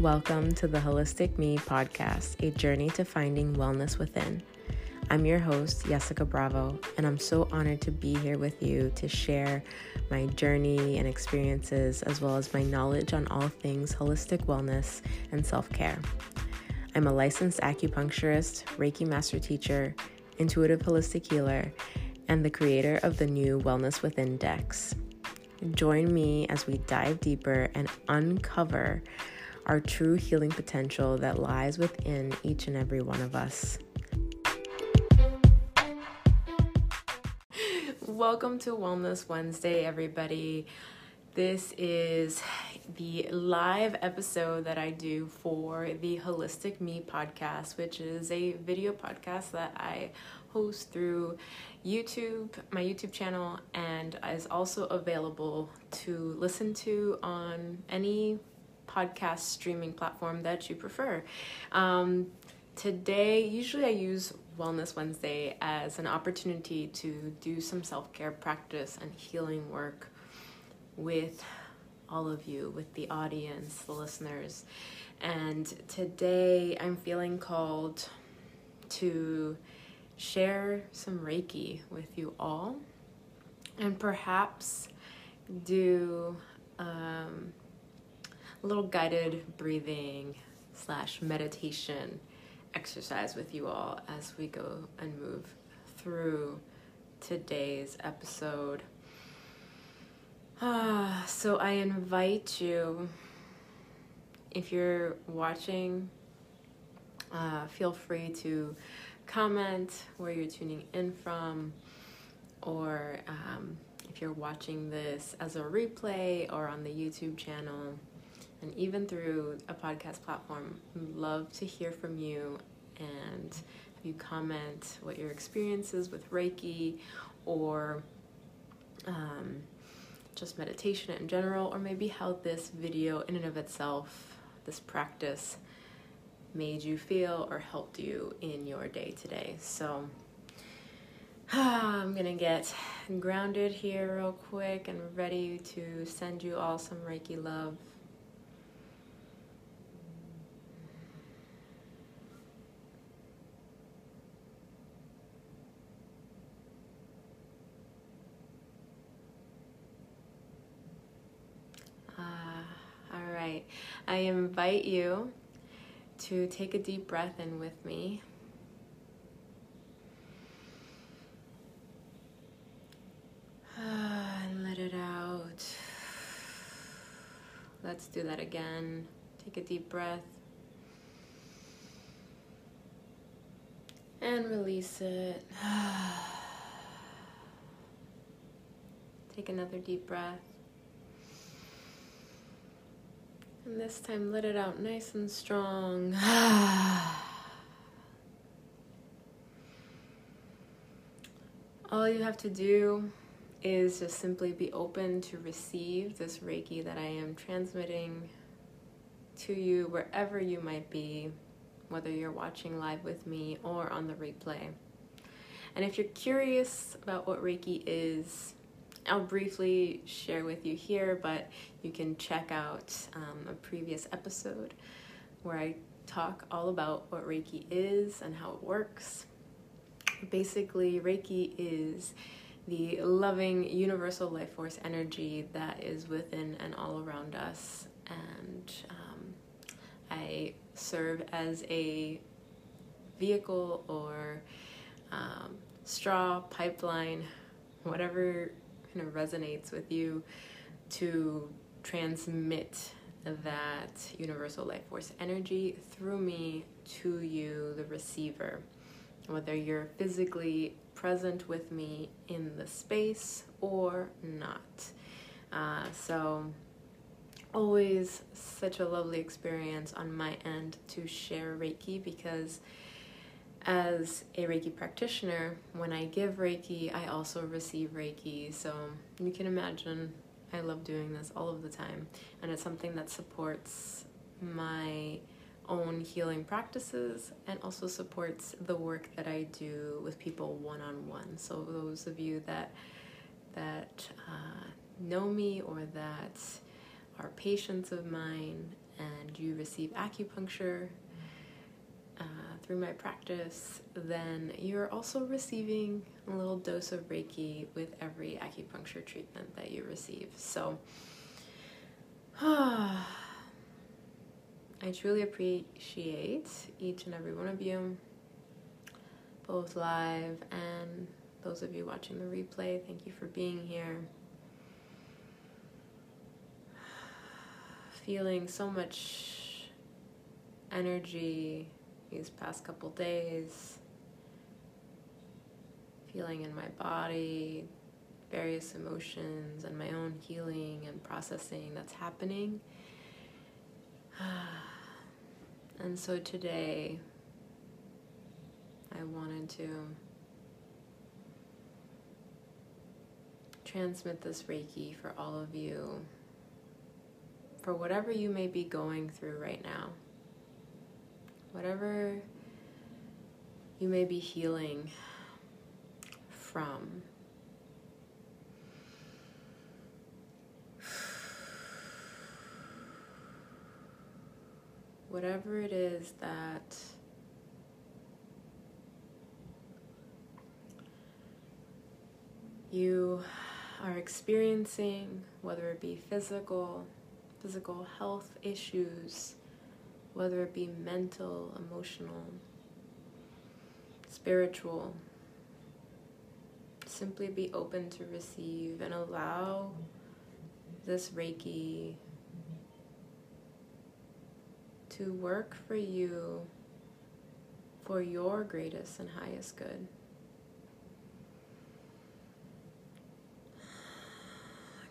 Welcome to the Wholistic Me podcast, a journey to finding wellness within. I'm your host, Yesika Bravo, and I'm so honored to be here with you to share my journey and experiences, as well as my knowledge on all things holistic wellness and self care. I'm a licensed acupuncturist, Reiki master teacher, intuitive holistic healer, and the creator of the new Wellness Within decks. Join me as we dive deeper and uncover our true healing potential that lies within each and every one of us. Welcome to Wellness Wednesday, everybody. This is the live episode that I do for the Wholistic Me podcast, which is a video podcast that I host through YouTube, my YouTube channel, and is also available to listen to on any podcast streaming platform that you prefer. Um, today, usually I use Wellness Wednesday as an opportunity to do some self care practice and healing work with all of you, with the audience, the listeners. And today I'm feeling called to share some Reiki with you all and perhaps do um, a little guided breathing slash meditation exercise with you all as we go and move through today's episode. Ah, so I invite you, if you're watching, uh, feel free to comment where you're tuning in from, or um, if you're watching this as a replay or on the YouTube channel, and even through a podcast platform, love to hear from you and have you comment what your experience is with Reiki or. Um, just meditation in general, or maybe how this video in and of itself, this practice, made you feel or helped you in your day today. So I'm gonna get grounded here real quick and ready to send you all some Reiki love. Right. I invite you to take a deep breath in with me. And let it out. Let's do that again. Take a deep breath. And release it. Take another deep breath. And this time, let it out nice and strong. All you have to do is just simply be open to receive this Reiki that I am transmitting to you wherever you might be, whether you're watching live with me or on the replay. And if you're curious about what Reiki is, I'll briefly share with you here, but you can check out um, a previous episode where I talk all about what Reiki is and how it works. Basically, Reiki is the loving universal life force energy that is within and all around us. And um, I serve as a vehicle or um, straw, pipeline, whatever kind of resonates with you to transmit that universal life force energy through me to you, the receiver. Whether you're physically present with me in the space or not. Uh, so, always such a lovely experience on my end to share Reiki because as a Reiki practitioner, when I give Reiki, I also receive Reiki. So you can imagine I love doing this all of the time. And it's something that supports my own healing practices and also supports the work that I do with people one on one. So those of you that that uh, know me or that are patients of mine and you receive acupuncture uh, through my practice, then you're also receiving a little dose of Reiki with every acupuncture treatment that you receive. So, I truly appreciate each and every one of you, both live and those of you watching the replay. Thank you for being here. Feeling so much energy these past couple days, feeling in my body, various emotions, and my own healing and processing that's happening. And so today, I wanted to transmit this Reiki for all of you, for whatever you may be going through right now, whatever you may be healing from. whatever it is that you are experiencing, whether it be physical, physical health issues, whether it be mental, emotional, spiritual, simply be open to receive and allow this Reiki to work for you for your greatest and highest good.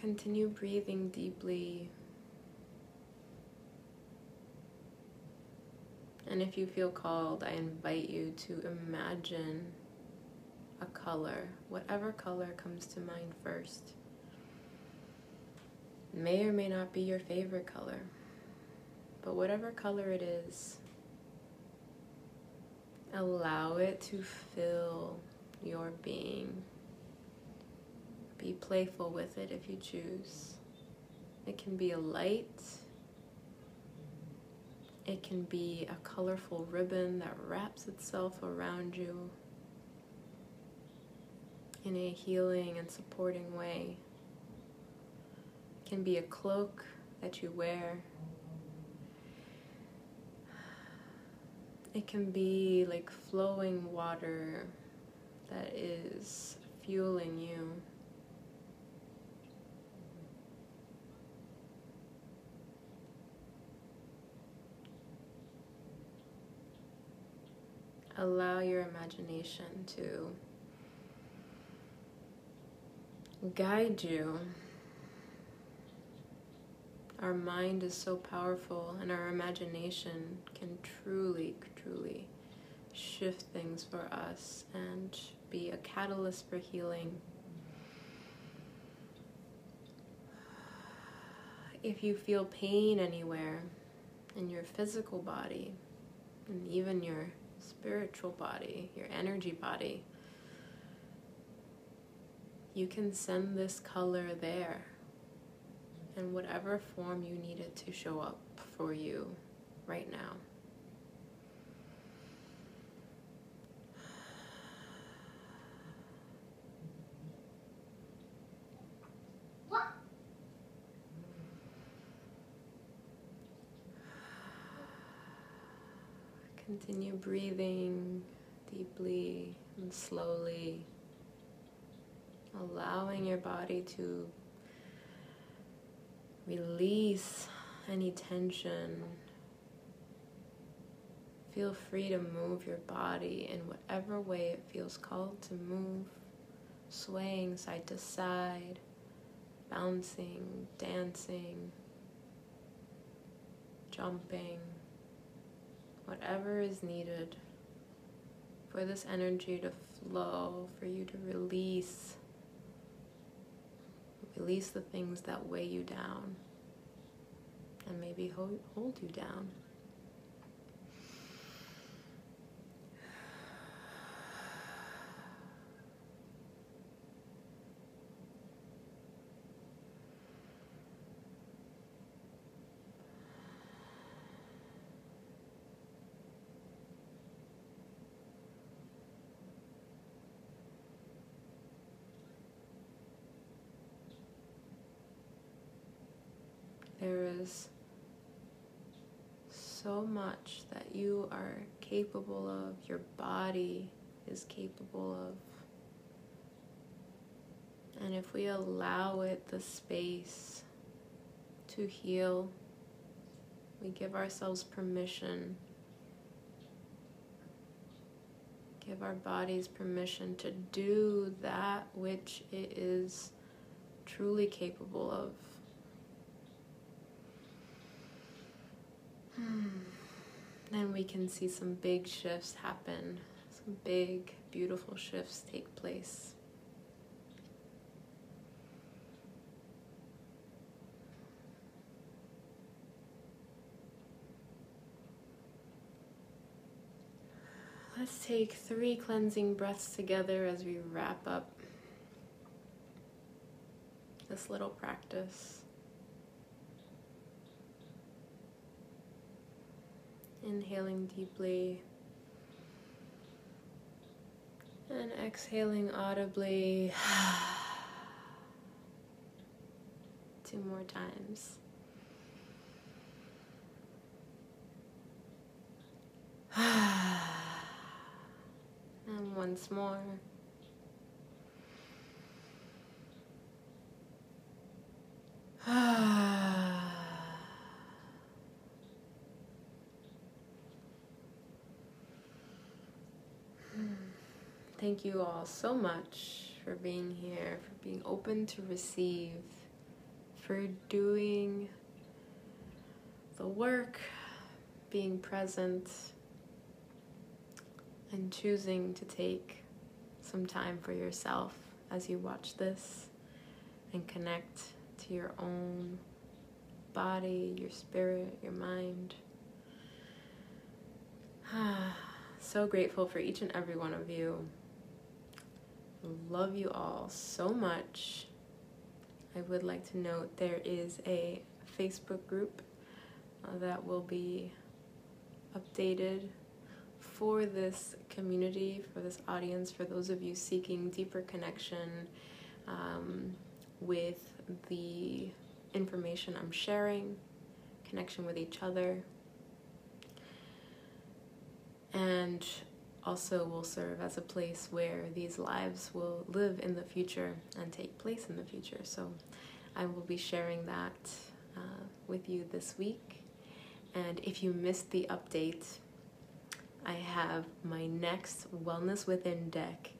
Continue breathing deeply. And if you feel called, I invite you to imagine a color, whatever color comes to mind first. may or may not be your favorite color. But whatever color it is, allow it to fill your being. Be playful with it if you choose. It can be a light, it can be a colorful ribbon that wraps itself around you in a healing and supporting way. It can be a cloak that you wear It can be like flowing water that is fueling you. Allow your imagination to guide you our mind is so powerful, and our imagination can truly, truly shift things for us and be a catalyst for healing. If you feel pain anywhere in your physical body, and even your spiritual body, your energy body, you can send this color there in whatever form you need it to show up for you right now. Continue breathing deeply and slowly, allowing your body to Release any tension. Feel free to move your body in whatever way it feels called to move, swaying side to side, bouncing, dancing, jumping, whatever is needed for this energy to flow, for you to release Release the things that weigh you down and maybe hold, you down. there is so much that you are capable of, your body is capable of. And if we allow it the space to heal, we give ourselves permission, give our bodies permission to do that which it is truly capable of. Hmm. Then we can see some big shifts happen, some big, beautiful shifts take place. Let's take three cleansing breaths together as we wrap up this little practice. Inhaling deeply and exhaling audibly. Two more times. and once more. Thank you all so much for being here, for being open to receive, for doing the work, being present, and choosing to take some time for yourself as you watch this and connect to your own body, your spirit, your mind. so grateful for each and every one of you. Love you all so much. I would like to note there is a Facebook group uh, that will be updated for this community, for this audience, for those of you seeking deeper connection um, with the information I'm sharing, connection with each other, and also will serve as a place where these lives will live in the future and take place in the future. So I will be sharing that uh, with you this week. And if you missed the update, I have my next Wellness Within deck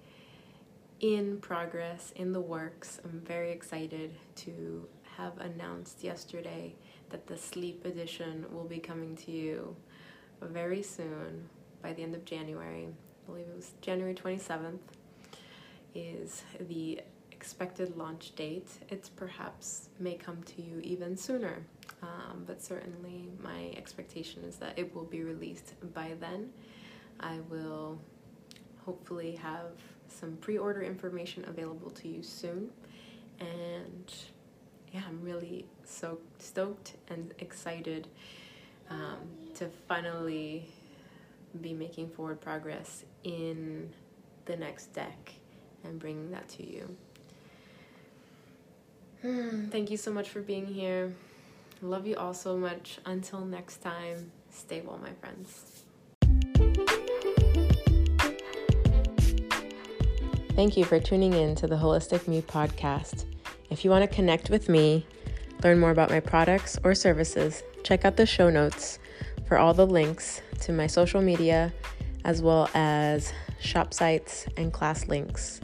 in progress, in the works. I'm very excited to have announced yesterday that the sleep edition will be coming to you very soon by the end of January. I believe it was January 27th is the expected launch date. It's perhaps may come to you even sooner, um, but certainly my expectation is that it will be released by then. I will hopefully have some pre-order information available to you soon and yeah i'm really so stoked and excited um, to finally be making forward progress in the next deck and bringing that to you. Thank you so much for being here. Love you all so much. Until next time stay well my friends. Thank you for tuning in to the Wholistic Me podcast. If you want to connect with me, learn more about my products or services, check out the show notes for all the links to my social media, as well as shop sites and class links.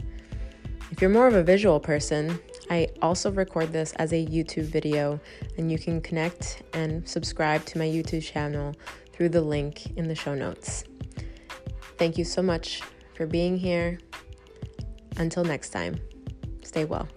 If you're more of a visual person, I also record this as a YouTube video, and you can connect and subscribe to my YouTube channel through the link in the show notes. Thank you so much for being here. Until next time, stay well.